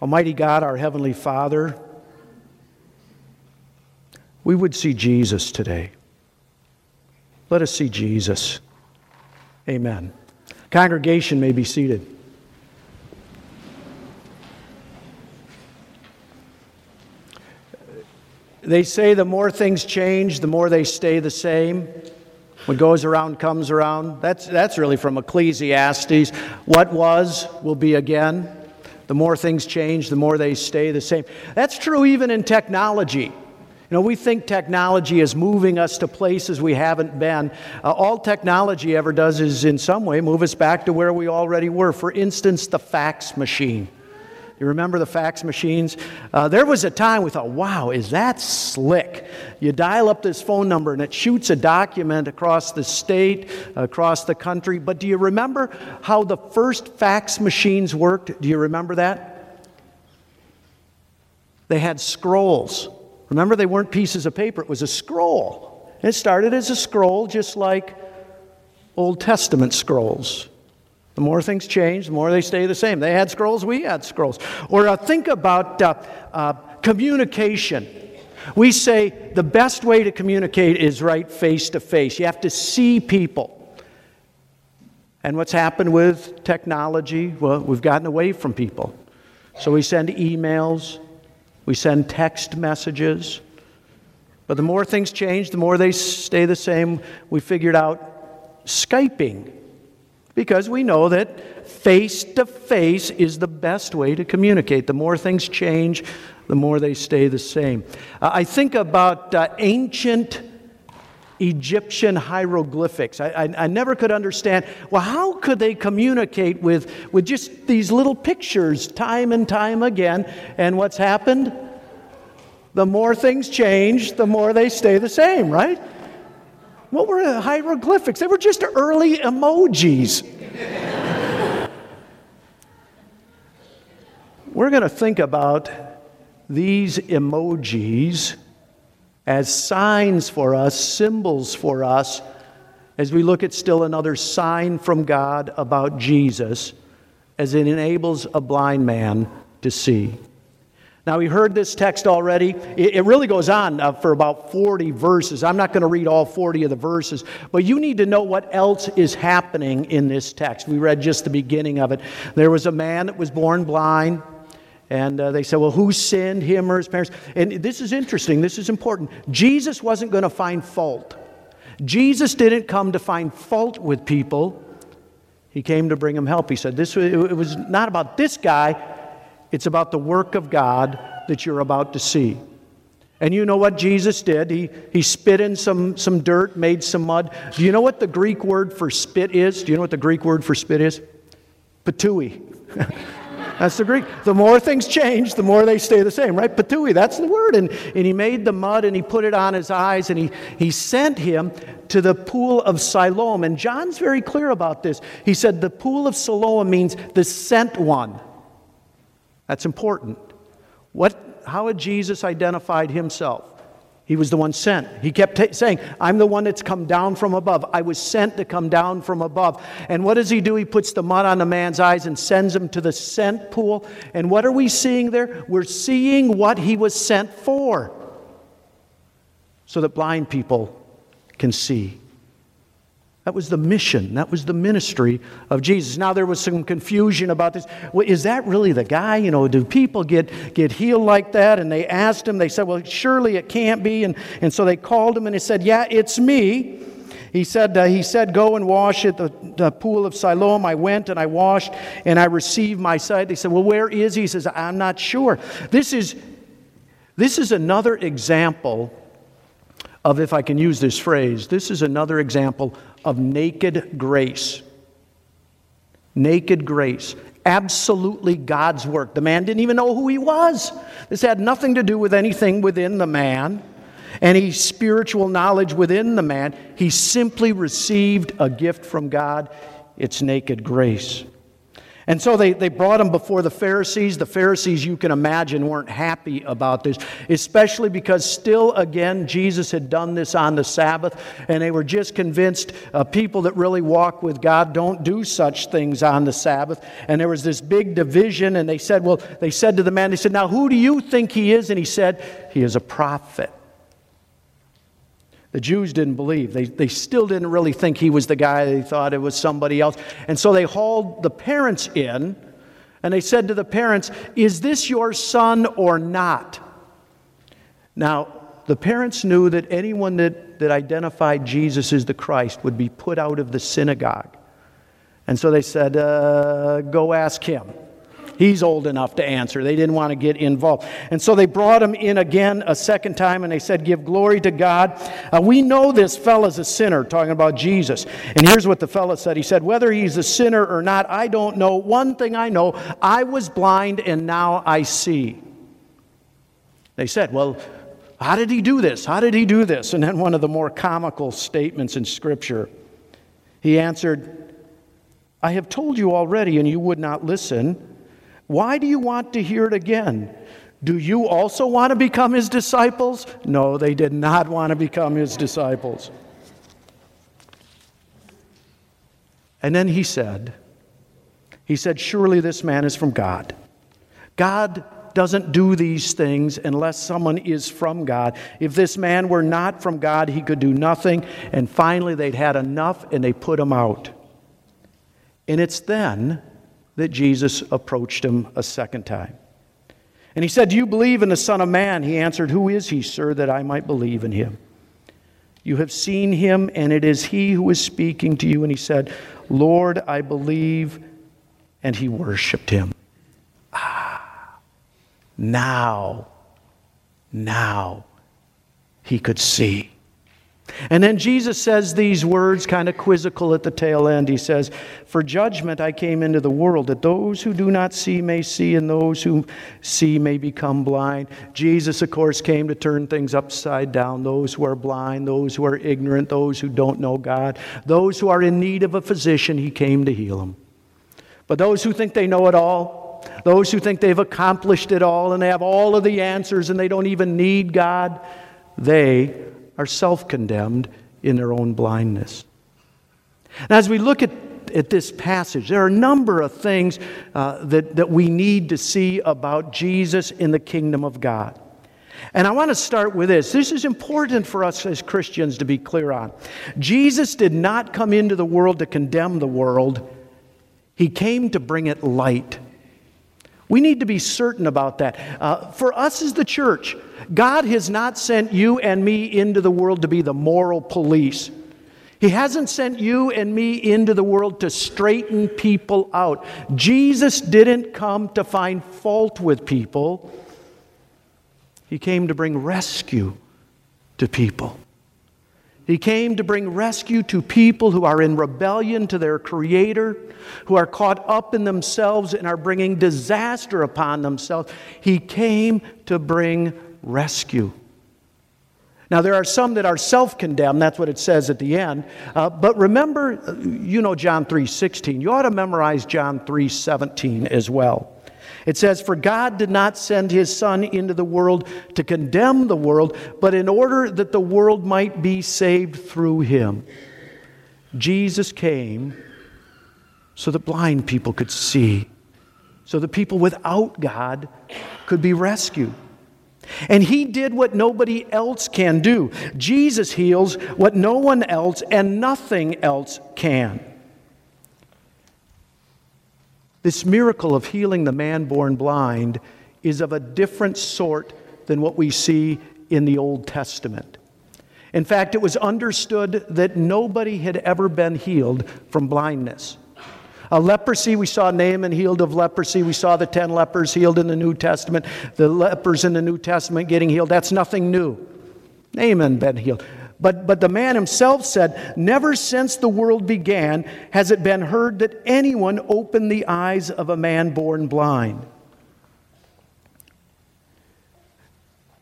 Almighty God, our Heavenly Father, we would see Jesus today. Let us see Jesus. Amen. Congregation may be seated. They say the more things change, the more they stay the same. What goes around comes around. That's, that's really from Ecclesiastes. What was will be again. The more things change, the more they stay the same. That's true even in technology. You know, we think technology is moving us to places we haven't been. Uh, all technology ever does is, in some way, move us back to where we already were. For instance, the fax machine. You remember the fax machines? Uh, there was a time we thought, wow, is that slick? You dial up this phone number and it shoots a document across the state, across the country. But do you remember how the first fax machines worked? Do you remember that? They had scrolls. Remember, they weren't pieces of paper, it was a scroll. It started as a scroll, just like Old Testament scrolls. The more things change, the more they stay the same. They had scrolls, we had scrolls. Or uh, think about uh, uh, communication. We say the best way to communicate is right face to face. You have to see people. And what's happened with technology? Well, we've gotten away from people. So we send emails, we send text messages. But the more things change, the more they stay the same. We figured out Skyping because we know that face to face is the best way to communicate. The more things change, the more they stay the same. Uh, I think about uh, ancient Egyptian hieroglyphics. I, I, I, never could understand, well, how could they communicate with, with just these little pictures time and time again? And what's happened? The more things change, the more they stay the same, right? What were hieroglyphics? They were just early emojis. we're going to think about these emojis as signs for us, symbols for us, as we look at still another sign from God about Jesus, as it enables a blind man to see. Now, we heard this text already. It, really goes on uh, for about 40 verses. I'm not going to read all 40 of the verses, but you need to know what else is happening in this text. We read just the beginning of it. There was a man that was born blind. And uh, they said, well, who sinned, him or his parents? And this is interesting. This is important. Jesus wasn't going to find fault. Jesus didn't come to find fault with people. He came to bring them help. He said, this, it was not about this guy. It's about the work of God that you're about to see. And you know what Jesus did? He, he spit in some, some dirt, made some mud. Do you know what the Greek word for spit is? Do you know what the Greek word for spit is? Patui. that's the Greek. The more things change, the more they stay the same, right? Patui, that's the word. And, and he made the mud and he put it on his eyes and he, he sent him to the pool of Siloam. And John's very clear about this. He said the pool of Siloam means the sent one. That's important. What, how had Jesus identified himself? He was the one sent. He kept t- saying, I'm the one that's come down from above. I was sent to come down from above. And what does he do? He puts the mud on the man's eyes and sends him to the sent pool. And what are we seeing there? We're seeing what he was sent for so that blind people can see. That was the mission. That was the ministry of Jesus. Now, there was some confusion about this. Well, is that really the guy? You know, do people get, get healed like that? And they asked him, they said, well, surely it can't be. And, and so they called him and he said, yeah, it's me. He said, uh, he said, Go and wash at the, the, pool of Siloam. I went and I washed and I received my sight. They said, Well, where is he? He says, I'm not sure. This is, this is another example of, if I can use this phrase, this is another example of naked grace. Naked grace. Absolutely God's work. The man didn't even know who he was. This had nothing to do with anything within the man, any spiritual knowledge within the man. He simply received a gift from God. It's naked grace. And so they, they brought him before the Pharisees. The Pharisees, you can imagine, weren't happy about this, especially because still again Jesus had done this on the Sabbath, and they were just convinced uh, people that really walk with God don't do such things on the Sabbath. And there was this big division, and they said, Well, they said to the man, They said, Now who do you think he is? And he said, He is a prophet. The Jews didn't believe. They, they still didn't really think he was the guy. They thought it was somebody else. And so they hauled the parents in and they said to the parents, Is this your son or not? Now, the parents knew that anyone that, that identified Jesus as the Christ would be put out of the synagogue. And so they said, uh, Go ask him. He's old enough to answer. They didn't want to get involved. And so they brought him in again a second time and they said, Give glory to God. Uh, we know this fellow's a sinner, talking about Jesus. And here's what the fellow said He said, Whether he's a sinner or not, I don't know. One thing I know I was blind and now I see. They said, Well, how did he do this? How did he do this? And then one of the more comical statements in Scripture, he answered, I have told you already, and you would not listen. Why do you want to hear it again? Do you also want to become his disciples? No, they did not want to become his disciples. And then he said, He said, Surely this man is from God. God doesn't do these things unless someone is from God. If this man were not from God, he could do nothing. And finally, they'd had enough and they put him out. And it's then that Jesus approached him a second time. And he said, Do you believe in the Son of Man? He answered, Who is he, sir, that I might believe in him? You have seen him, and it is he who is speaking to you. And he said, Lord, I believe. And he worshiped him. Ah, now, now he could see. And then Jesus says these words, kind of quizzical at the tail end. He says, For judgment I came into the world, that those who do not see may see, and those who see may become blind. Jesus, of course, came to turn things upside down. Those who are blind, those who are ignorant, those who don't know God, those who are in need of a physician, he came to heal them. But those who think they know it all, those who think they've accomplished it all and they have all of the answers and they don't even need God, they are self condemned in their own blindness. Now, as we look at, at this passage, there are a number of things uh, that, that we need to see about Jesus in the kingdom of God. And I want to start with this. This is important for us as Christians to be clear on. Jesus did not come into the world to condemn the world, He came to bring it light. We need to be certain about that. Uh, for us as the church, God has not sent you and me into the world to be the moral police. He hasn't sent you and me into the world to straighten people out. Jesus didn't come to find fault with people, He came to bring rescue to people. He came to bring rescue to people who are in rebellion to their Creator, who are caught up in themselves and are bringing disaster upon themselves. He came to bring rescue. Now, there are some that are self condemned, that's what it says at the end. Uh, but remember, uh, you know John 3 16. You ought to memorize John 3 17 as well. It says, For God did not send his Son into the world to condemn the world, but in order that the world might be saved through him. Jesus came so that blind people could see, so that people without God could be rescued. And he did what nobody else can do. Jesus heals what no one else and nothing else can. This miracle of healing the man born blind is of a different sort than what we see in the Old Testament. In fact, it was understood that nobody had ever been healed from blindness. A leprosy, we saw Naaman healed of leprosy. We saw the 10 lepers healed in the New Testament. The lepers in the New Testament getting healed. That's nothing new. Naaman been healed. But, but the man himself said, Never since the world began has it been heard that anyone opened the eyes of a man born blind.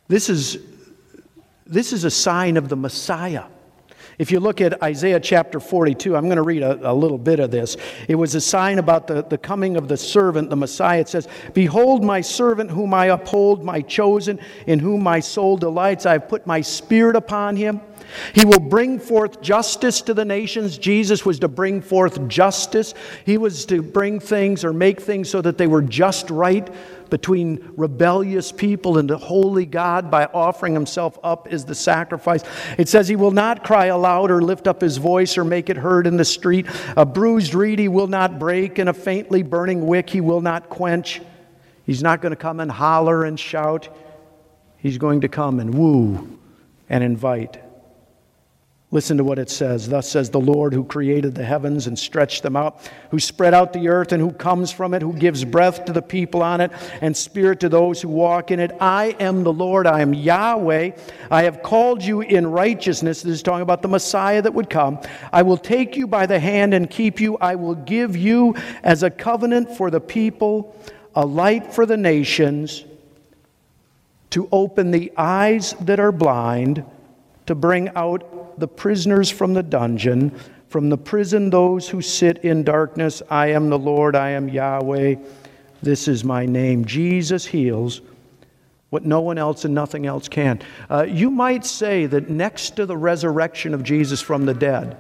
This is, this is a sign of the Messiah. If you look at Isaiah chapter 42, I'm going to read a, a, little bit of this. It was a sign about the, the coming of the servant, the Messiah. It says, Behold, my servant whom I uphold, my chosen, in whom my soul delights. I have put my spirit upon him. He will bring forth justice to the nations. Jesus was to bring forth justice. He was to bring things or make things so that they were just right between rebellious people and the holy God by offering himself up as the sacrifice. It says he will not cry aloud or lift up his voice or make it heard in the street. A bruised reed he will not break, and a faintly burning wick he will not quench. He's not going to come and holler and shout. He's going to come and woo and invite. Listen to what it says. Thus says the Lord who created the heavens and stretched them out, who spread out the earth and who comes from it, who gives breath to the people on it and spirit to those who walk in it. I am the Lord, I am Yahweh. I have called you in righteousness. This is talking about the Messiah that would come. I will take you by the hand and keep you. I will give you as a covenant for the people, a light for the nations, to open the eyes that are blind, to bring the prisoners from the dungeon, from the prison those who sit in darkness. I am the Lord, I am Yahweh. This is my name. Jesus heals what no one else and nothing else can. Uh, you might say that next to the resurrection of Jesus from the dead,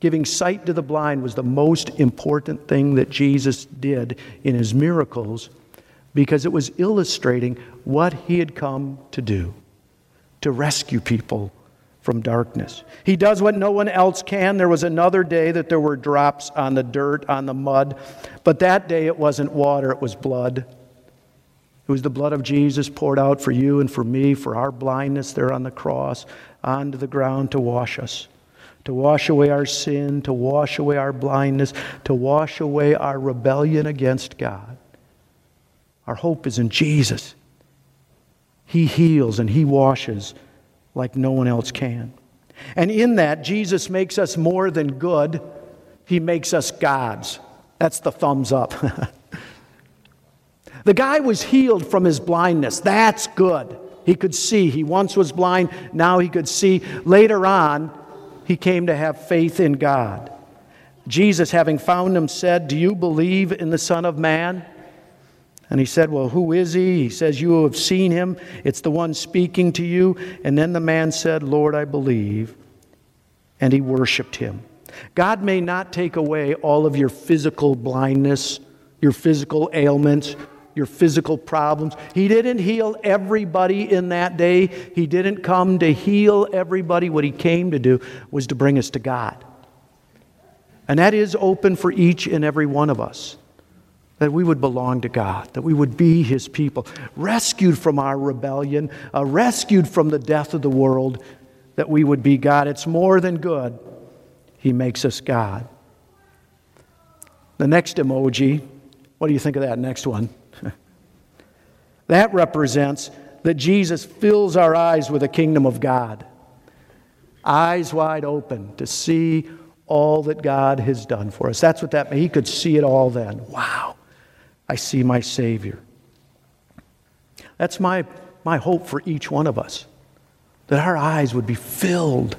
giving sight to the blind was the most important thing that Jesus did in his miracles because it was illustrating what he had come to do to rescue people from darkness. He does what no one else can. There was another day that there were drops on the dirt, on the mud, but that day it wasn't water, it was blood. It was the blood of Jesus poured out for you and for me, for our blindness there on the cross, onto the ground to wash us, to wash away our sin, to wash away our blindness, to wash away our rebellion against God. Our hope is in Jesus. He heals and He washes like no one else can. And in that, Jesus makes us more than good, He makes us gods. That's the thumbs up. the guy was healed from his blindness. That's good. He could see. He once was blind, now he could see. Later on, he came to have faith in God. Jesus, having found him, said, Do you believe in the Son of Man? And he said, Well, who is he? He says, You have seen him. It's the one speaking to you. And then the man said, Lord, I believe. And he worshiped him. God may not take away all of your physical blindness, your physical ailments, your physical problems. He didn't heal everybody in that day. He didn't come to heal everybody. What he came to do was to bring us to God. And that is open for each and every one of us that we would belong to God, that we would be His people, rescued from our rebellion, uh, rescued from the death of the world, that we would be God. It's more than good. He makes us God. The next emoji, what do you think of that next one? that represents that Jesus fills our eyes with the kingdom of God. Eyes wide open to see all that God has done for us. That's what that meant. He could see it all then. Wow. I see my Savior. That's my, my hope for each one of us that our eyes would be filled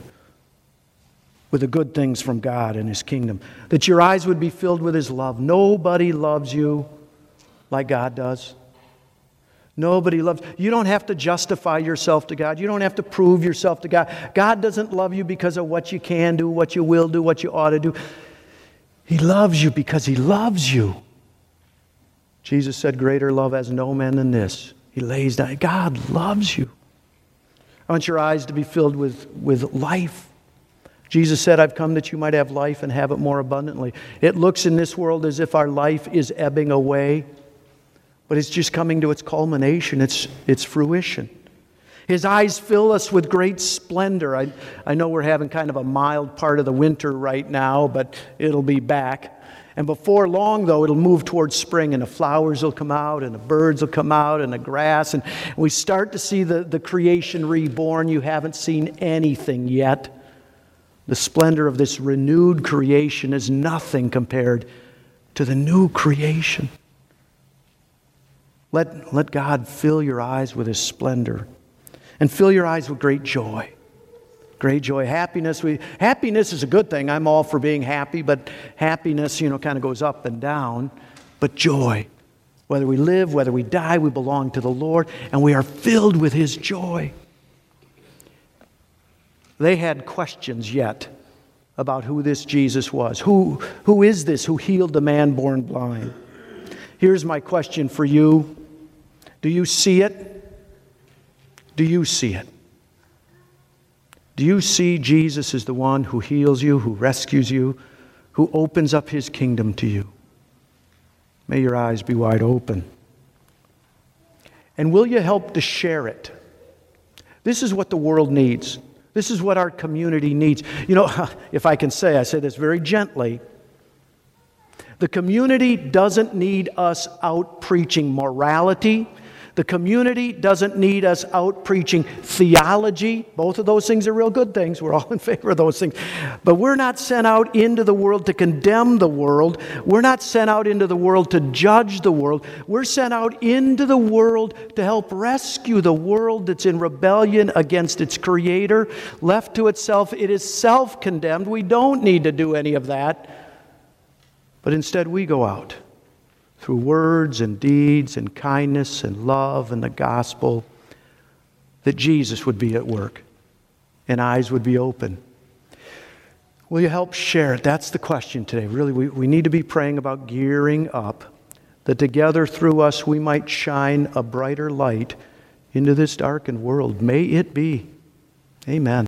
with the good things from God and His kingdom, that your eyes would be filled with His love. Nobody loves you like God does. Nobody loves you. Don't have to justify yourself to God. You don't have to prove yourself to God. God doesn't love you because of what you can do, what you will do, what you ought to do. He loves you because He loves you. Jesus said, Greater love has no man than this. He lays down. God loves you. I want your eyes to be filled with, with life. Jesus said, I've come that you might have life and have it more abundantly. It looks in this world as if our life is ebbing away, but it's just coming to its culmination, its, its fruition. His eyes fill us with great splendor. I, I know we're having kind of a mild part of the winter right now, but it'll be back. And before long, though, it'll move towards spring and the flowers will come out and the birds will come out and the grass. And we start to see the, the creation reborn. You haven't seen anything yet. The splendor of this renewed creation is nothing compared to the new creation. Let, let God fill your eyes with His splendor and fill your eyes with great joy. Great joy, happiness. We, happiness is a good thing. I'm all for being happy, but happiness, you know, kind of goes up and down. But joy, whether we live, whether we die, we belong to the Lord, and we are filled with His joy. They had questions yet about who this Jesus was. Who, who is this who healed the man born blind? Here's my question for you Do you see it? Do you see it? Do you see Jesus as the one who heals you, who rescues you, who opens up his kingdom to you? May your eyes be wide open. And will you help to share it? This is what the world needs. This is what our community needs. You know, if I can say, I say this very gently. The community doesn't need us out preaching morality the community doesn't need us out preaching theology. Both of those things are real good things. We're all in favor of those things. But we're not sent out into the world to condemn the world. We're not sent out into the world to judge the world. We're sent out into the world to help rescue the world that's in rebellion against its creator. Left to itself, it is self condemned. We don't need to do any of that. But instead, we go out through words and deeds and kindness and love and the gospel, that Jesus would be at work and eyes would be open. Will you help share it? That's the question today. Really, we, we need to be praying about gearing up that together through us we might shine a brighter light into this darkened world. May it be. Amen.